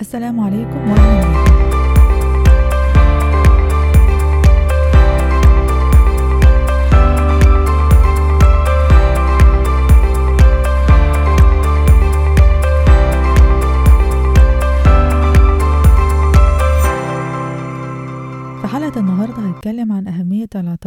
السلام عليكم ورحمة الله. في حلقة النهاردة هنتكلم عن أهمية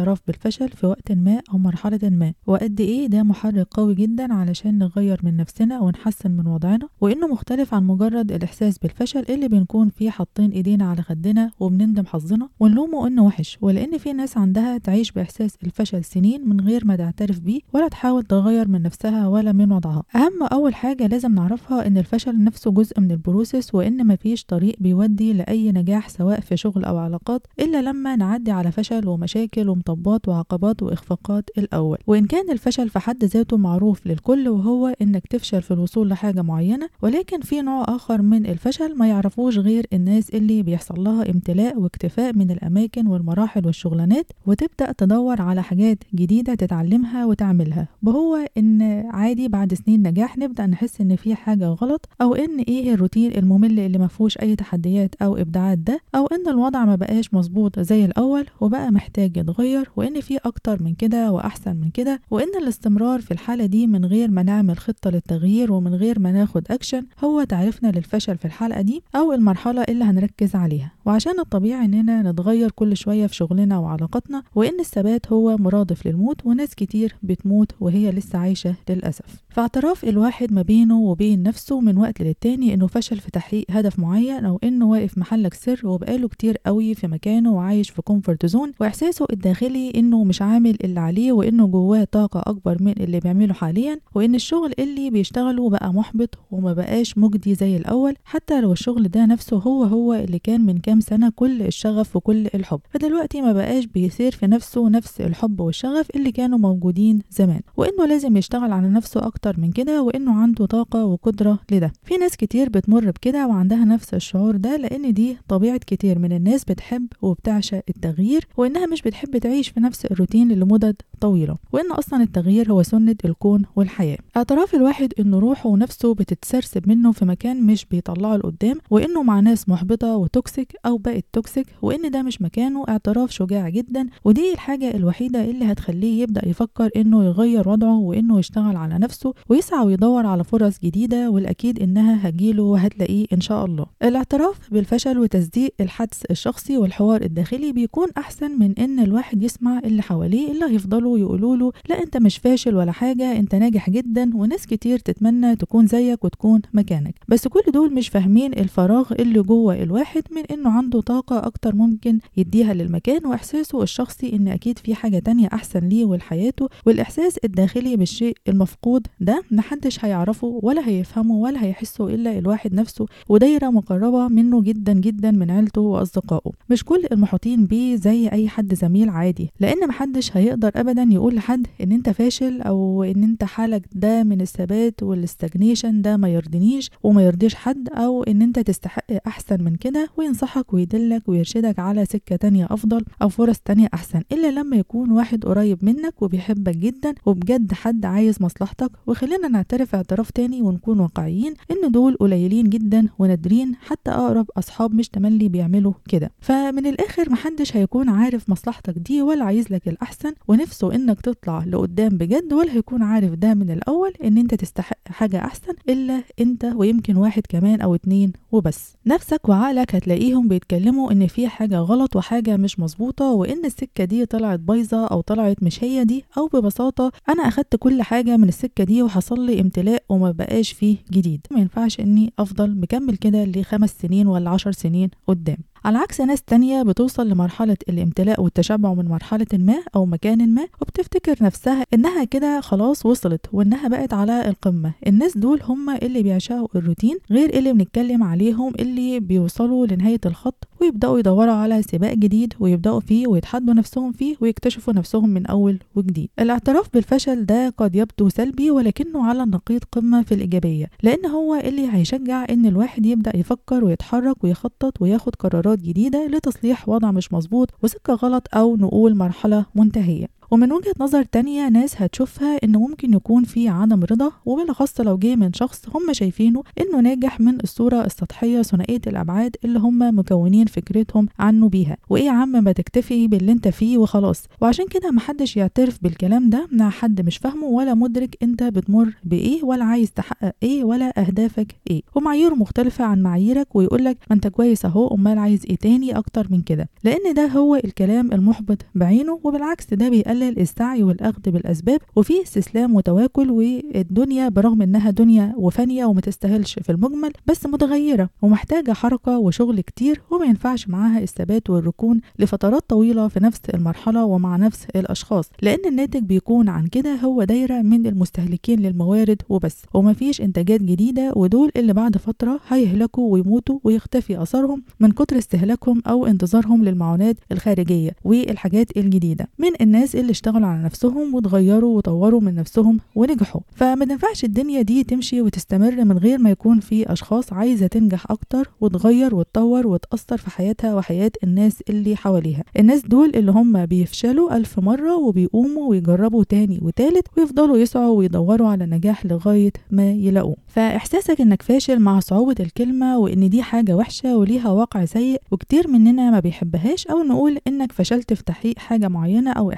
الاعتراف بالفشل في وقت ما أو مرحلة ما وقد إيه ده محرك قوي جدا علشان نغير من نفسنا ونحسن من وضعنا وإنه مختلف عن مجرد الإحساس بالفشل اللي بنكون فيه حاطين إيدينا على خدنا وبنندم حظنا ونلومه إنه وحش ولأن في ناس عندها تعيش بإحساس الفشل سنين من غير ما تعترف بيه ولا تحاول تغير من نفسها ولا من وضعها. أهم أول حاجة لازم نعرفها إن الفشل نفسه جزء من البروسيس وإن مفيش طريق بيودي لأي نجاح سواء في شغل أو علاقات إلا لما نعدي على فشل ومشاكل ومطبات وعقبات وإخفاقات الأول. وإن كان الفشل في حد ذاته معروف للكل وهو إنك تفشل في الوصول لحاجة معينة ولكن في نوع آخر من الفشل ما يعرفوش غير الناس اللي بيحصل لها امتلاء واكتفاء من الأماكن والمراحل والشغلانات وتبدأ تدور على حاجات جديدة تتعلمها وتعملها. وهو إن عادي بعد سنين نجاح نبدأ نحس إن في حاجة غلط أو إن إيه الروتين الممل اللي مفهوش أي تحديات أو إبداعات ده أو إن الوضع ما بقاش مظبوط زي الأول وبقى محتاج يتغير وإن في أكتر من كده وأحسن من كده وإن الاستمرار في الحالة دي من غير ما نعمل خطة للتغيير ومن غير ما ناخد أكشن هو تعريفنا للفشل في الحلقة دي أو المرحلة اللي هنركز عليها. وعشان الطبيعي إننا نتغير كل شوية في شغلنا وعلاقاتنا وإن الثبات هو مرادف للموت وناس كتير بتموت وهي لسه عايشة للأسف. فاعتراف الواحد ما بينه وبين نفسه من وقت للتاني إنه فشل في تحقيق هدف معين أو إنه واقف محلك سر وبقاله كتير قوي في مكانه وعايش في comfort zone وإحساسه الداخلي إنه مش عامل اللي عليه وإنه جواه طاقة أكبر من اللي بيعمله حاليا وإن الشغل اللي بيشتغله بقى محبط وما بقاش مجدي زي الأول حتى لو الشغل ده نفسه هو هو اللي كان من كام سنة كل الشغف وكل الحب. فدلوقتي ما بقاش بيثير في نفسه نفس الحب والشغف اللي كانوا موجودين زمان وإنه لازم يشتغل على نفسه أكتر من كده وإنه عنده طاقة وقدرة لده. في ناس كتير بتمر بكده وعندها نفس الشعور ده لأن دي طبيعة كتير من الناس بتحب وبتعشق التغيير وإنها مش بتحب تعيش في نفس الروتين لمدد طويلة وإن أصلا التغيير هو سنة الكون والحياة. اعتراف الواحد إنه روحه ونفسه بتتسرسب منه في مكان مش بيطلعه لقدام وإنه مع ناس محبطة و toxic أو بقت toxic وإن ده مش مكانه اعتراف شجاع جدا. ودي الحاجة الوحيدة اللي هتخليه يبدأ يفكر إنه يغير وضعه وإنه يشتغل على نفسه ويسعى ويدور على فرص جديدة والأكيد إنها هتجيله وهتلاقيه إن شاء الله. الاعتراف بالفشل وتصديق الحدس الشخصي والحوار الداخلي بيكون أحسن من إن الواحد يسمع اللي حواليه اللي هيفضلوا يقولوا له لا أنت مش فاشل ولا حاجة أنت ناجح جدا وناس كتير تتمنى تكون زيك وتكون مكانك. بس كل دول مش فاهمين الفراغ اللي جوه الواحد من إنه عنده طاقة أكتر ممكن يديها للمكان وإحساسه الشخصي إن أكيد في حاجة تانية أحسن ليه ولحياته والإحساس الداخلي بالشيء المفقود ده محدش هيعرفه ولا هيفهمه ولا هيحسه إلا الواحد نفسه ودايرة مقربة منه جدا جدا من عيلته وأصدقائه. مش كل المحيطين بيه زي أي حد زميل عادي. لأن محدش هيقدر أبدا يقول لحد إن أنت فاشل أو إن أنت حالك ده من الثبات والاستجنيشن ده ما يرضينيش وما يرضيش حد أو إن أنت تستحق أحسن من كده وينصحك ويدلك ويرشدك على سكة تانية أفضل أو فرص تانية أحسن إلا لما يكون واحد قريب منك وبيحبك جدا وبجد حد عايز مصلحتك. وخلينا نعترف اعتراف تاني ونكون واقعيين إن دول قليلين جدا ونادرين حتى أقرب أصحاب مش تملي بيعملوا كده. فمن الآخر محدش هيكون عارف مصلحتك دي ولا عايز لك الأحسن ونفسه إنك تطلع لقدام بجد ولا هيكون عارف ده من الأول إن أنت تستحق حاجة أحسن إلا أنت ويمكن واحد كمان أو اتنين وبس. نفسك وعقلك هتلاقيهم بيتكلموا إن في حاجة غلط وحاجة مش مظبوطة وإن السكة دي طلعت بايظة أو طلعت مش هي دي أو ببساطة أنا أخدت كل حاجة من السكة دي وحصل لي امتلاء وما بقاش فيه جديد. ما ينفعش إني أفضل مكمل كده لخمس سنين ولا عشر سنين قدام. على عكس ناس تانية بتوصل لمرحلة الامتلاء والتشبع من مرحلة ما أو مكان ما وبتفتكر نفسها إنها كده خلاص وصلت وإنها بقت على القمة. الناس دول هم اللي بيعشقوا الروتين غير اللي بنتكلم عليهم اللي بيوصلوا لنهاية الخط ويبدأوا يدوروا على سباق جديد ويبدأوا فيه ويتحدوا نفسهم فيه ويكتشفوا نفسهم من أول وجديد. الاعتراف بالفشل ده قد يبدو سلبي ولكنه على النقيض قمة في الإيجابية لأن هو اللي هيشجع إن الواحد يبدأ يفكر ويتحرك ويخطط وياخد قرارات جديدة لتصليح وضع مش مظبوط وسكة غلط أو نقول مرحلة منتهية. ومن وجهة نظر تانية ناس هتشوفها إن ممكن يكون في عدم رضا وبالأخص لو جه من شخص هم شايفينه إنه ناجح من الصورة السطحية ثنائية الأبعاد اللي هم مكونين فكرتهم عنه بيها. وإيه يا عم ما تكتفي باللي أنت فيه وخلاص. وعشان كده محدش يعترف بالكلام ده مع حد مش فاهمه ولا مدرك أنت بتمر بإيه ولا عايز تحقق إيه ولا أهدافك إيه. ومعاييره مختلفة عن معاييرك ويقولك ما أنت كويس أهو أمال عايز إيه تاني أكتر من كده. لأن ده هو الكلام المحبط بعينه وبالعكس ده بيقلل السعي والأخذ بالأسباب وفي استسلام وتواكل والدنيا برغم إنها دنيا وفانية وما تستاهلش في المجمل بس متغيرة ومحتاجة حركة وشغل كتير وما ينفعش معاها الثبات والركون لفترات طويلة في نفس المرحلة ومع نفس الأشخاص لأن الناتج بيكون عن كده هو دايرة من المستهلكين للموارد وبس ومفيش إنتاجات جديدة ودول اللي بعد فترة هيهلكوا ويموتوا ويختفي أثرهم من كتر استهلاكهم أو انتظارهم للمعونات الخارجية والحاجات الجديدة. من الناس اللي اشتغلوا على نفسهم وتغيروا وطوروا من نفسهم ونجحوا. فما تنفعش الدنيا دي تمشي وتستمر من غير ما يكون في أشخاص عايزة تنجح أكتر وتغير وتطور وتأثر في حياتها وحياة الناس اللي حواليها. الناس دول اللي هم بيفشلوا ألف مرة وبيقوموا ويجربوا تاني وتالت ويفضلوا يسعوا ويدوروا على نجاح لغاية ما يلاقوه. فإحساسك إنك فاشل مع صعوبة الكلمة وإن دي حاجة وحشة وليها واقع سيء وكتير مننا ما بيحبهاش أو نقول إنك فشلت في تحقيق حاجة معينة أو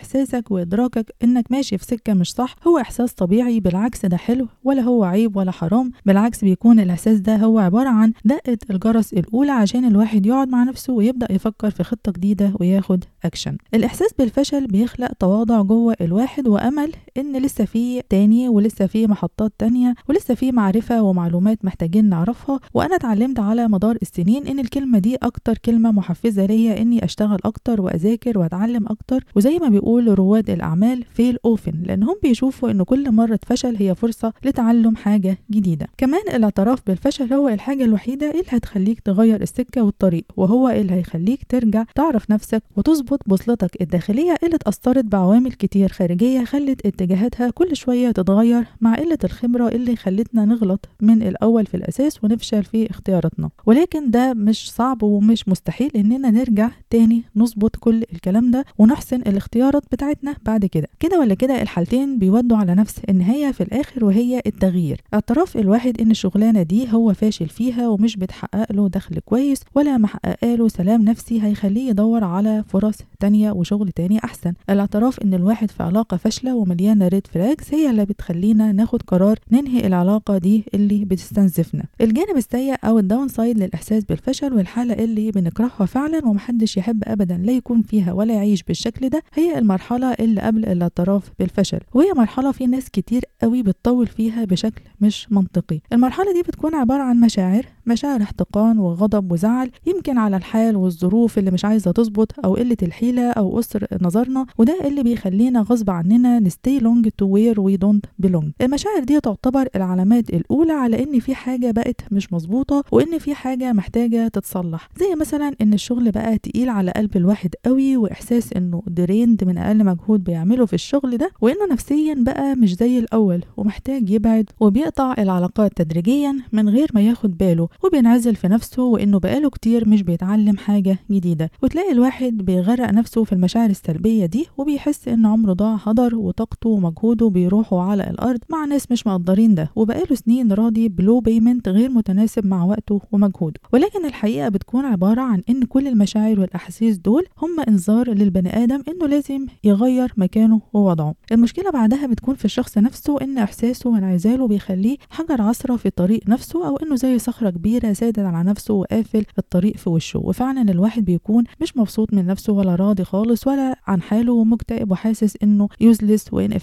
إحساسك وإدراكك إنك ماشي في سكة مش صح هو إحساس طبيعي بالعكس ده حلو ولا هو عيب ولا حرام بالعكس بيكون الإحساس ده هو عبارة عن دقة الجرس الأولى عشان الواحد يقعد مع نفسه ويبدأ يفكر في خطة جديدة وياخد أكشن الإحساس بالفشل بيخلق تواضع جوه الواحد وأمل إن لسه في تاني ولسه في محطات تانية ولسه في معرفة ومعلومات محتاجين نعرفها وأنا اتعلمت على مدار السنين إن الكلمة دي أكتر كلمة محفزة ليا إني أشتغل أكتر وأذاكر وأتعلم أكتر وزي ما بيقول رواد الأعمال fail often لأنهم بيشوفوا إن كل مرة فشل هي فرصة لتعلم حاجة جديدة. كمان الاعتراف بالفشل هو الحاجة الوحيدة اللي هتخليك تغير السكة والطريق وهو اللي هيخليك ترجع تعرف نفسك وتظبط بوصلتك. الداخلية اللي اتأثرت بعوامل كتير خارجية خلت اتجاهاتها كل شوية تتغير مع قلة الخبرة اللي خلتنا نغلط من الأول في الأساس ونفشل في اختياراتنا. ولكن ده مش صعب ومش مستحيل إننا نرجع تاني نظبط كل الكلام ده ونحسن الاختيارات بتاعتنا. بعد كده. كده ولا كده الحالتين بيودوا على نفس النهاية في الآخر وهي التغيير. اعتراف الواحد إن الشغلانة دي هو فاشل فيها ومش بتحقق له دخل كويس ولا محققه له سلام نفسي هيخليه يدور على فرص تانية وشغل تاني أحسن. الاعتراف إن الواحد في علاقة فاشلة ومليانة red flags هي اللي بتخلينا ناخد قرار ننهي العلاقة دي اللي بتستنزفنا. الجانب السيء أو ال downside للإحساس بالفشل والحالة اللي بنكرهها فعلا ومحدش يحب أبدا لا يكون فيها ولا يعيش بالشكل ده هي المرحلة اللي قبل الاعتراف بالفشل وهي مرحلة في ناس كتير قوي بتطول فيها بشكل مش منطقي. المرحلة دي بتكون عبارة عن مشاعر مشاعر احتقان وغضب وزعل يمكن على الحال والظروف اللي مش عايزة تظبط أو قلة الحيلة أو قصر نظرنا وده اللي بيخلينا غصب عننا ن stay long to where we don't belong المشاعر دي تعتبر العلامات الأولى على إن في حاجة بقت مش مظبوطة وإن في حاجة محتاجة تتصلح. زي مثلا إن الشغل بقى تقيل على قلب الواحد قوي وإحساس إنه drained من أقل مجهود بيعمله في الشغل ده وإنه نفسيا بقى مش زي الأول ومحتاج يبعد وبيقطع العلاقات تدريجيا من غير ما ياخد باله وبينعزل في نفسه وإنه بقاله كتير مش بيتعلم حاجة جديدة. وتلاقي الواحد بيغرق نفسه في المشاعر السلبية دي وبيحس إن عمره ضاع هدر وطاقته ومجهوده بيروحوا على الأرض مع ناس مش مقدرين ده وبقاله سنين راضي ب low payment غير متناسب مع وقته ومجهوده. ولكن الحقيقة بتكون عبارة عن إن كل المشاعر والأحاسيس دول هم إنذار للبني آدم إنه لازم يغير مكانه ووضعه. المشكلة بعدها بتكون في الشخص نفسه إن إحساسه وانعزاله بيخليه حجر عثرة في طريق نفسه أو إنه زي صخرة كبيرة سادت على نفسه وقافل الطريق في وشه. وفعلا الواحد بيكون مش مبسوط من نفسه ولا راضي خالص ولا عن حاله ومكتئب وحاسس إنه useless وإن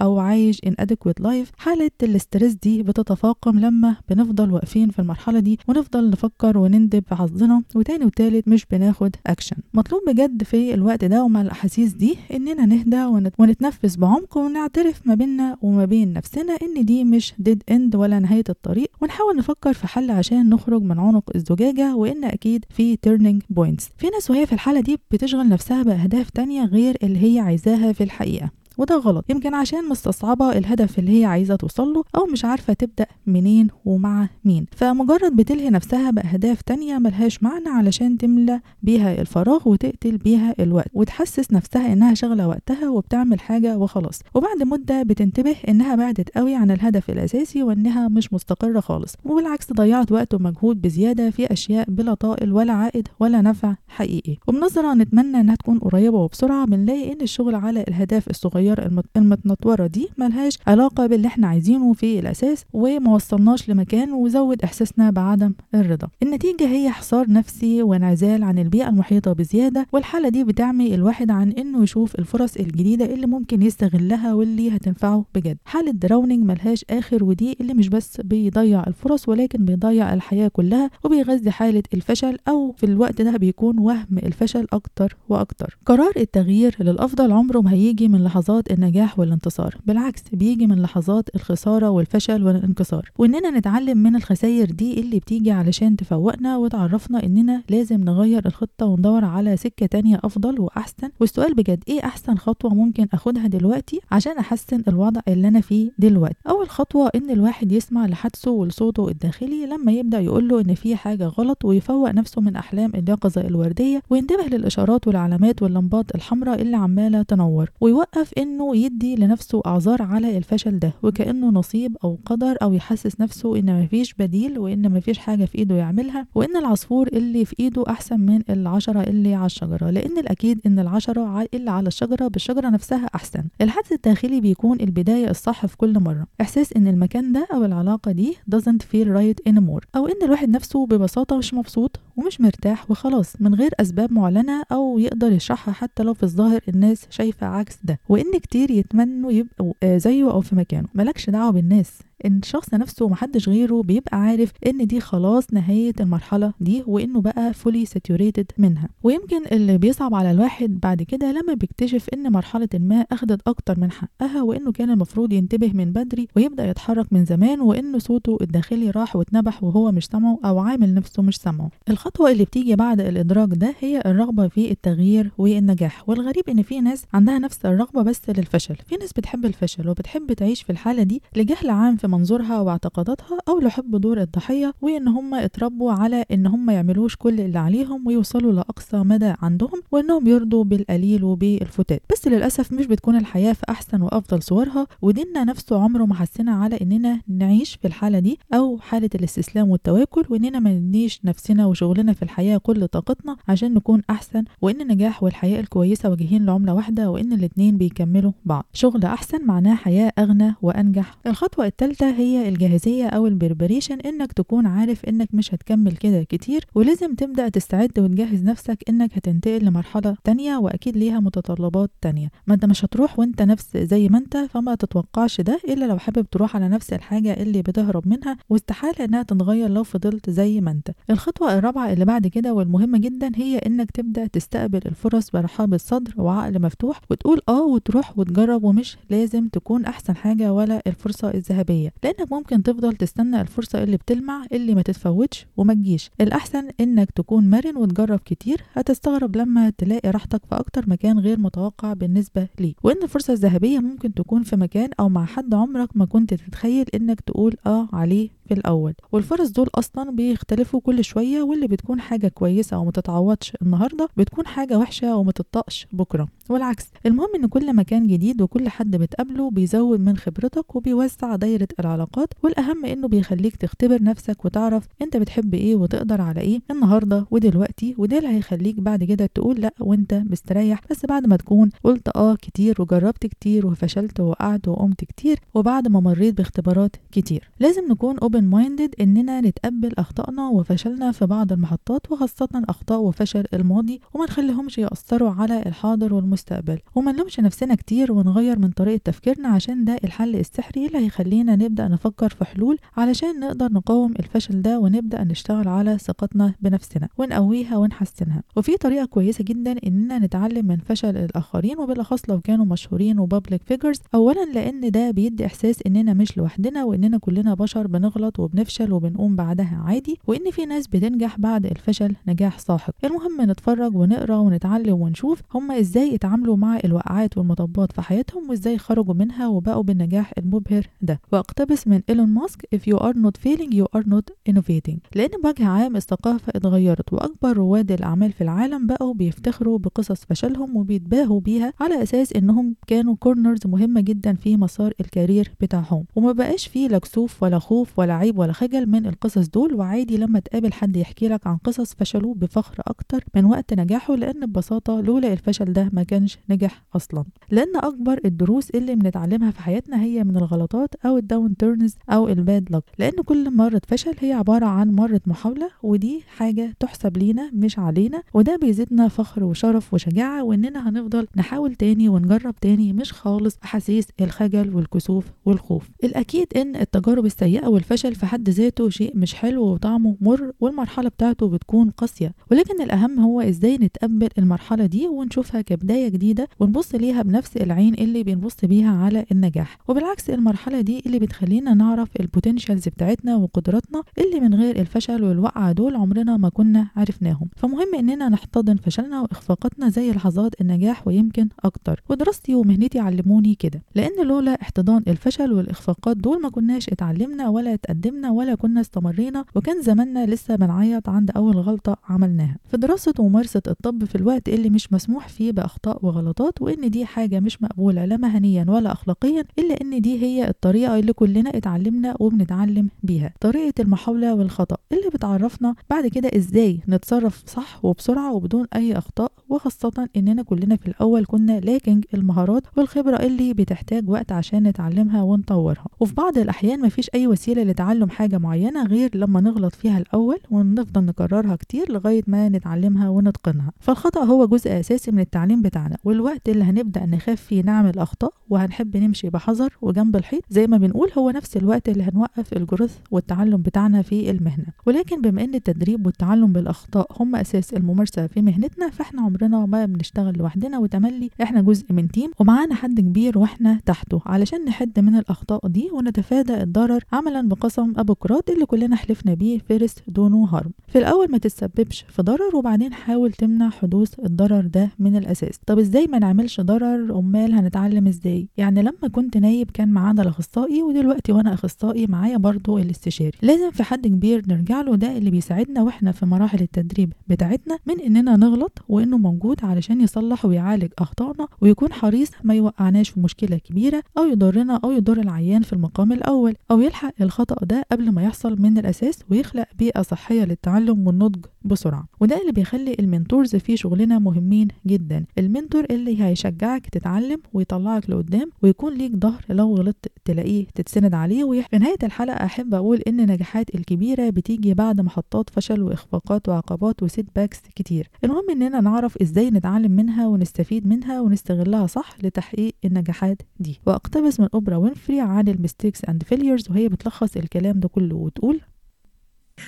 أو عايش inadequate life. حالة ال stress دي بتتفاقم لما بنفضل واقفين في المرحلة دي ونفضل نفكر وندب في حظنا. وتاني وتالت مش بناخد أكشن مطلوب بجد في الوقت ده ومع الأحاسيس دي إننا نهدى ونت... ونتنفس بعمق ونعترف ما بيننا وما بين نفسنا إن دي مش dead end ولا نهاية الطريق. ونحاول نفكر في حل عشان نخرج من عنق الزجاجة وإن أكيد في turning بوينتس في ناس وهي في الحالة دي بتشغل نفسها بأهداف تانية غير اللي هي عايزاها في الحقيقة. وده غلط. يمكن عشان مستصعبة الهدف اللي هي عايزة توصله أو مش عارفة تبدأ منين ومع مين. فمجرد بتلهي نفسها بأهداف تانية ملهاش معنى علشان تملى بيها الفراغ وتقتل بيها الوقت وتحسس نفسها إنها شغلة وقتها وبتعمل حاجة وخلاص. وبعد مدة بتنتبه إنها بعدت قوي عن الهدف الأساسي وإنها مش مستقرة خالص. وبالعكس ضيعت وقت ومجهود بزيادة في أشياء بلا طائل ولا عائد ولا نفع حقيقي. وبنظرة نتمنى إنها تكون قريبة وبسرعة بنلاقي إن الشغل على الأهداف الصغيرة المتنطورة دي ملهاش علاقة باللي إحنا عايزينه في الأساس وما وصلناش لمكان وزود إحساسنا بعدم الرضا. النتيجة هي حصار نفسي وانعزال عن البيئة المحيطة بزيادة والحالة دي بتعمي الواحد عن إنه يشوف الفرص الجديدة اللي ممكن يستغلها واللي هتنفعه بجد. حالة drowning ملهاش آخر ودي اللي مش بس بيضيع الفرص ولكن بيضيع الحياة كلها وبيغذي حالة الفشل أو في الوقت ده بيكون وهم الفشل أكتر وأكتر. قرار التغيير للأفضل عمره ما هيجي من لحظات النجاح والانتصار بالعكس بيجي من لحظات الخسارة والفشل والانكسار. وإننا نتعلم من الخسائر دي اللي بتيجي علشان تفوقنا وتعرفنا إننا لازم نغير الخطة وندور على سكة تانية أفضل وأحسن. والسؤال بجد إيه أحسن خطوة ممكن أخدها دلوقتي عشان أحسن الوضع اللي أنا فيه دلوقتي؟ أول خطوة إن الواحد يسمع لحدسه ولصوته الداخلي لما يبدأ يقوله إن في حاجة غلط ويفوق نفسه من أحلام اليقظة الوردية وينتبه للإشارات والعلامات واللمبات الحمراء اللي عمالة تنور. ويوقف إنه يدي لنفسه أعذار على الفشل ده وكأنه نصيب أو قدر أو يحسس نفسه إن مفيش بديل وإن مفيش حاجة في إيده يعملها وإن العصفور اللي في إيده أحسن من العشرة اللي على الشجرة لأن الأكيد إن العشرة اللي على الشجرة بالشجرة نفسها أحسن. الحدس الداخلي بيكون البداية الصح في كل مرة. إحساس إن المكان ده أو العلاقة دي doesn't feel right anymore أو إن الواحد نفسه ببساطة مش مبسوط. ومش مرتاح وخلاص من غير أسباب معلنة أو يقدر يشرحها حتى لو في الظاهر الناس شايفة عكس ده. وإن كتير يتمنوا يبقوا زيه أو في مكانه. ملكش دعوة بالناس. إن الشخص نفسه ومحدش غيره بيبقى عارف إن دي خلاص نهاية المرحلة دي وإنه بقى fully saturated منها. ويمكن اللي بيصعب على الواحد بعد كده لما بيكتشف إن مرحلة ما أخدت أكتر من حقها وإنه كان المفروض ينتبه من بدري ويبدأ يتحرك من زمان وإن صوته الداخلي راح واتنبح وهو مش سامعه أو عامل نفسه مش سامعه. الخطوة اللي بتيجي بعد الإدراك ده هي الرغبة في التغيير والنجاح. والغريب إن في ناس عندها نفس الرغبة بس للفشل. في ناس بتحب الفشل وبتحب تعيش في الحالة دي لجهل عام في منظورها واعتقاداتها أو لحب دور الضحية وإن هم اتربوا على إن هم يعملوش كل اللي عليهم ويوصلوا لأقصى مدى عندهم وإنهم يرضوا بالقليل وبالفتات. بس للأسف مش بتكون الحياة في أحسن وأفضل صورها وديننا نفسه عمره ما حسنا على إننا نعيش في الحالة دي أو حالة الاستسلام والتواكل وإننا ما نديش نفسنا وشغلنا في الحياة كل طاقتنا عشان نكون أحسن وإن النجاح والحياة الكويسة وجهين لعملة واحدة وإن الاتنين بيكملوا بعض. شغل أحسن معناه حياة أغنى وأنجح. الخطوة الثالثه هي الجاهزية أو البربريشن إنك تكون عارف إنك مش هتكمل كده كتير ولازم تبدأ تستعد وتجهز نفسك إنك هتنتقل لمرحلة تانية وأكيد ليها متطلبات تانية. ما أنت مش هتروح وأنت نفس زي ما أنت فما تتوقعش ده إلا لو حابب تروح على نفس الحاجة اللي بتهرب منها واستحالة إنها تتغير لو فضلت زي ما أنت. الخطوة الرابعة اللي بعد كده والمهمة جدا هي إنك تبدأ تستقبل الفرص برحاب الصدر وعقل مفتوح وتقول آه وتروح وتجرب ومش لازم تكون أحسن حاجة ولا الفرصة الذهبية. لأنك ممكن تفضل تستنى الفرصة اللي بتلمع اللي ما تتفوتش وما تجيش. الأحسن إنك تكون مرن وتجرب كتير هتستغرب لما تلاقي راحتك في أكتر مكان غير متوقع بالنسبة ليك. وإن الفرصة الذهبية ممكن تكون في مكان أو مع حد عمرك ما كنت تتخيل إنك تقول آه عليه. في الأول. والفرص دول أصلا بيختلفوا كل شوية واللي بتكون حاجة كويسة وما تتعوضش النهاردة بتكون حاجة وحشة وما تطقش بكرة. والعكس المهم إن كل مكان جديد وكل حد بتقابله بيزود من خبرتك وبيوسع دايرة العلاقات والأهم إنه بيخليك تختبر نفسك وتعرف أنت بتحب إيه وتقدر على إيه النهاردة ودلوقتي وده اللي هيخليك بعد كده تقول لأ وأنت مستريح. بس بعد ما تكون قلت آه كتير وجربت كتير وفشلت ووقعت وقمت كتير وبعد ما مريت باختبارات كتير لازم نكون minded إننا نتقبل اخطائنا وفشلنا في بعض المحطات وخاصة اخطاء وفشل الماضي وما نخليهمش يأثروا على الحاضر والمستقبل. وما نلومش نفسنا كتير ونغير من طريقة تفكيرنا عشان ده الحل السحري اللي هيخلينا نبدأ نفكر في حلول علشان نقدر نقاوم الفشل ده ونبدأ نشتغل على ثقتنا بنفسنا ونقويها ونحسنها. وفي طريقة كويسة جدا إننا نتعلم من فشل الآخرين وبالأخص لو كانوا مشهورين وبابليك فيجرز اولا لأن ده بيدي إحساس إننا مش لوحدنا وإننا كلنا بشر بنغلط بنغلط وبنفشل وبنقوم بعدها عادي وإن في ناس بتنجح بعد الفشل نجاح ساحق. المهم نتفرج ونقرأ ونتعلم ونشوف هما إزاي اتعاملوا مع الوقعات والمطبات في حياتهم وإزاي خرجوا منها وبقوا بالنجاح المبهر ده. واقتبس من إيلون ماسك if you are not failing you are not innovating. لأن بوجه عام الثقافة اتغيرت وأكبر رواد الأعمال في العالم بقوا بيفتخروا بقصص فشلهم وبيتباهوا بيها على أساس إنهم كانوا corners مهمة جدا في مسار ال career بتاعهم. وما بقاش فيه لا كسوف ولا خوف ولا عيب ولا خجل من القصص دول وعادي لما تقابل حد يحكي لك عن قصص فشله بفخر أكتر من وقت نجاحه لأن ببساطة لولا الفشل ده ما كانش نجح أصلا. لأن أكبر الدروس اللي بنتعلمها في حياتنا هي من الغلطات أو ال downturns أو ال bad luck لأن كل مرة فشل هي عبارة عن مرة محاولة ودي حاجة تحسب لينا مش علينا وده بيزيدنا فخر وشرف وشجاعة وإننا هنفضل نحاول تاني ونجرب تاني مش خالص أحاسيس الخجل والكسوف والخوف. الأكيد إن التجارب السيئة والفشل في حد ذاته شيء مش حلو وطعمه مر والمرحلة بتاعته بتكون قاسية. ولكن الأهم هو إزاي نتقبل المرحلة دي ونشوفها كبداية جديدة ونبص ليها بنفس العين اللي بنبص بيها على النجاح. وبالعكس المرحلة دي اللي بتخلينا نعرف البوتنشالز بتاعتنا وقدراتنا اللي من غير الفشل والوقعة دول عمرنا ما كنا عرفناهم. فمهم إننا نحتضن فشلنا وإخفاقاتنا زي لحظات النجاح ويمكن أكتر. ودراستي ومهنتي علموني كده. لأن لولا احتضان الفشل والإخفاقات دول ما كناش اتعلمنا ولا اتقدمنا ولا كنا استمرينا وكان زماننا لسه بنعيط عند أول غلطة عملناها. في دراسة وممارسة الطب في الوقت اللي مش مسموح فيه بأخطاء وغلطات وإن دي حاجة مش مقبولة لا مهنيا ولا أخلاقيا إلا إن دي هي الطريقة اللي كلنا اتعلمنا وبنتعلم بيها. طريقة المحاولة والخطأ اللي بتعرفنا بعد كده إزاي نتصرف صح وبسرعة وبدون أي أخطاء وخاصة إننا كلنا في الأول كنا لاكنج المهارات والخبرة اللي بتحتاج وقت عشان نتعلمها ونطورها. وفي بعض الأحيان مفيش أي وسيلة لتعلم حاجة معينة غير لما نغلط فيها الأول ونفضل نكررها كتير لغاية ما نتعلمها ونتقنها. فالخطأ هو جزء أساسي من التعليم بتاعنا والوقت اللي هنبدأ نخاف فيه نعمل أخطاء وهنحب نمشي بحذر وجنب الحيط. زي ما بنقول هو نفس الوقت اللي هنوقف الجروث والتعلم بتاعنا في المهنة. ولكن بما إن التدريب والتعلم بالأخطاء هم أساس الممارسة في مهنتنا فإحنا عمرنا ما بنشتغل لوحدنا وتملي إحنا جزء من team ومعانا حد كبير وإحنا تحته علشان نحد من الأخطاء دي ونتفادى الضرر عملا بقسم أبوقراط اللي كلنا حلفنا بيه first do no harm. في الأول ما تتسببش في ضرر وبعدين حاول تمنع حدوث الضرر ده من الأساس. طب إزاي ما نعملش ضرر؟ أمال هنتعلم إزاي؟ يعني لما كنت نايب كان معانا الأخصائي ودلوقتي وأنا أخصائي معايا برضو الاستشاري. لازم في حد كبير نرجع له ده اللي بيساعدنا وإحنا في مراحل التدريب بتاعتنا من إننا نغلط وإنه موجود علشان يصلح ويعالج أخطائنا ويكون حريص ما يوقعناش في مشكلة كبيرة أو يضرنا أو يضر العيان في المقام الأول أو يلحق الخطأ ده قبل ما يحصل من الأساس ويخلق بيئة صحية للتعلم والنضج بسرعة. وده اللي بيخلي ال mentors في شغلنا مهمين جدا. ال mentor اللي هيشجعك تتعلم ويطلعك لقدام ويكون ليك ظهر لو غلطت تلاقيه تتسند عليه ويح... في نهاية الحلقة أحب أقول إن النجاحات الكبيرة بتيجي بعد محطات فشل وإخفاقات وعقبات و setbacks كتير. المهم إننا نعرف إزاي نتعلم منها ونستفيد منها ونستغلها صح لتحقيق النجاحات دي. وأقتبس من أوبرا وينفري عن ال mistakes and failures وهي بتلخص الكلام ده كله وتقول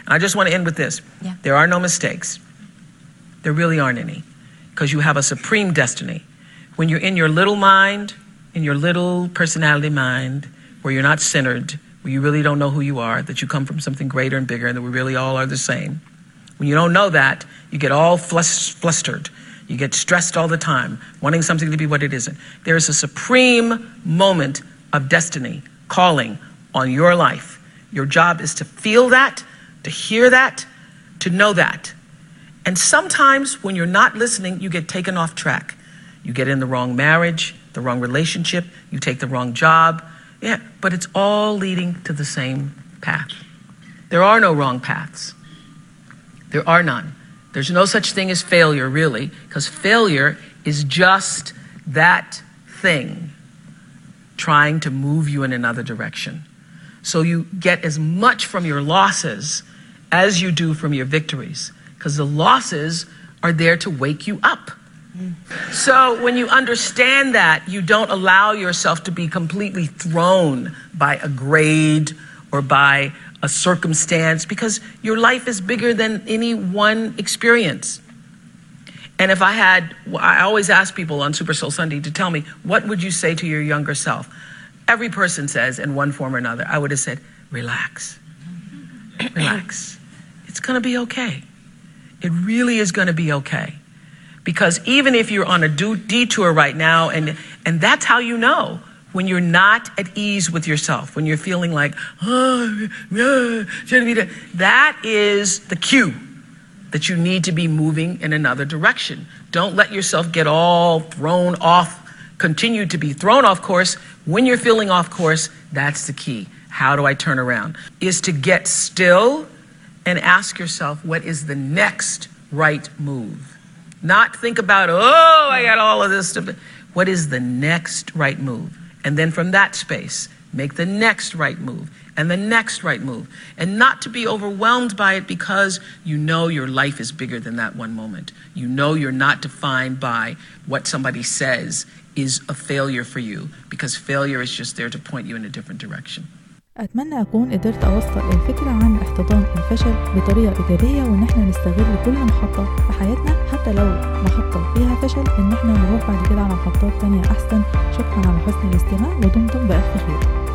I just want to end with this. Yeah. There are no mistakes. There really aren't any. Because you have a supreme destiny. When you're in your little mind, in your little personality mind, where you're not centered, where you really don't know who you are, that you come from something greater and bigger, and that we really all are the same. When you don't know that, you get all flus- flustered. You get stressed all the time, wanting something to be what it isn't. There is a supreme moment of destiny calling on your life. your job is to feel that, to hear that, to know that. And sometimes when you're not listening, you get taken off track. You get in the wrong marriage, the wrong relationship, you take the wrong job. Yeah, but it's all leading to the same path. There are no wrong paths. There are none. There's no such thing as failure, really, because failure is just that thing trying to move you in another direction. So you get as much from your losses as you do from your victories, because the losses are there to wake you up. So when you understand that, you don't allow yourself to be completely thrown by a grade or by a circumstance because your life is bigger than any one experience. And if I had, I always ask people on Super Soul Sunday to tell me, what would you say to your younger self? Every person says in one form or another, I would have said, relax. relax. It's going to be okay. It really is going to be okay. Because even if you're on a do- detour right now, and, and that's how you know when you're not at ease with yourself, when you're feeling like, oh, yeah. That is the cue that you need to be moving in another direction. Don't let yourself get all thrown off, continue to be thrown off course. When you're feeling off course, that's the key. How do I turn around? Is to get still and ask yourself, what is the next right move? Not think about, oh, I got all of this stuff. What is the next right move? And then from that space, make the next right move and the next right move. And not to be overwhelmed by it because you know your life is bigger than that one moment. You know you're not defined by what somebody says is a failure for you because failure is just there to point you in a different direction. أتمنى أكون قدرت أوصل الفكرة عن احتضان الفشل بطريقة إيجابية وإن إحنا نستغل كل محطة في حياتنا حتى لو محطة فيها فشل إن إحنا نروح بعد كده على محطات تانية أحسن شكرا على حسن الاستماع ودمتم بألف خير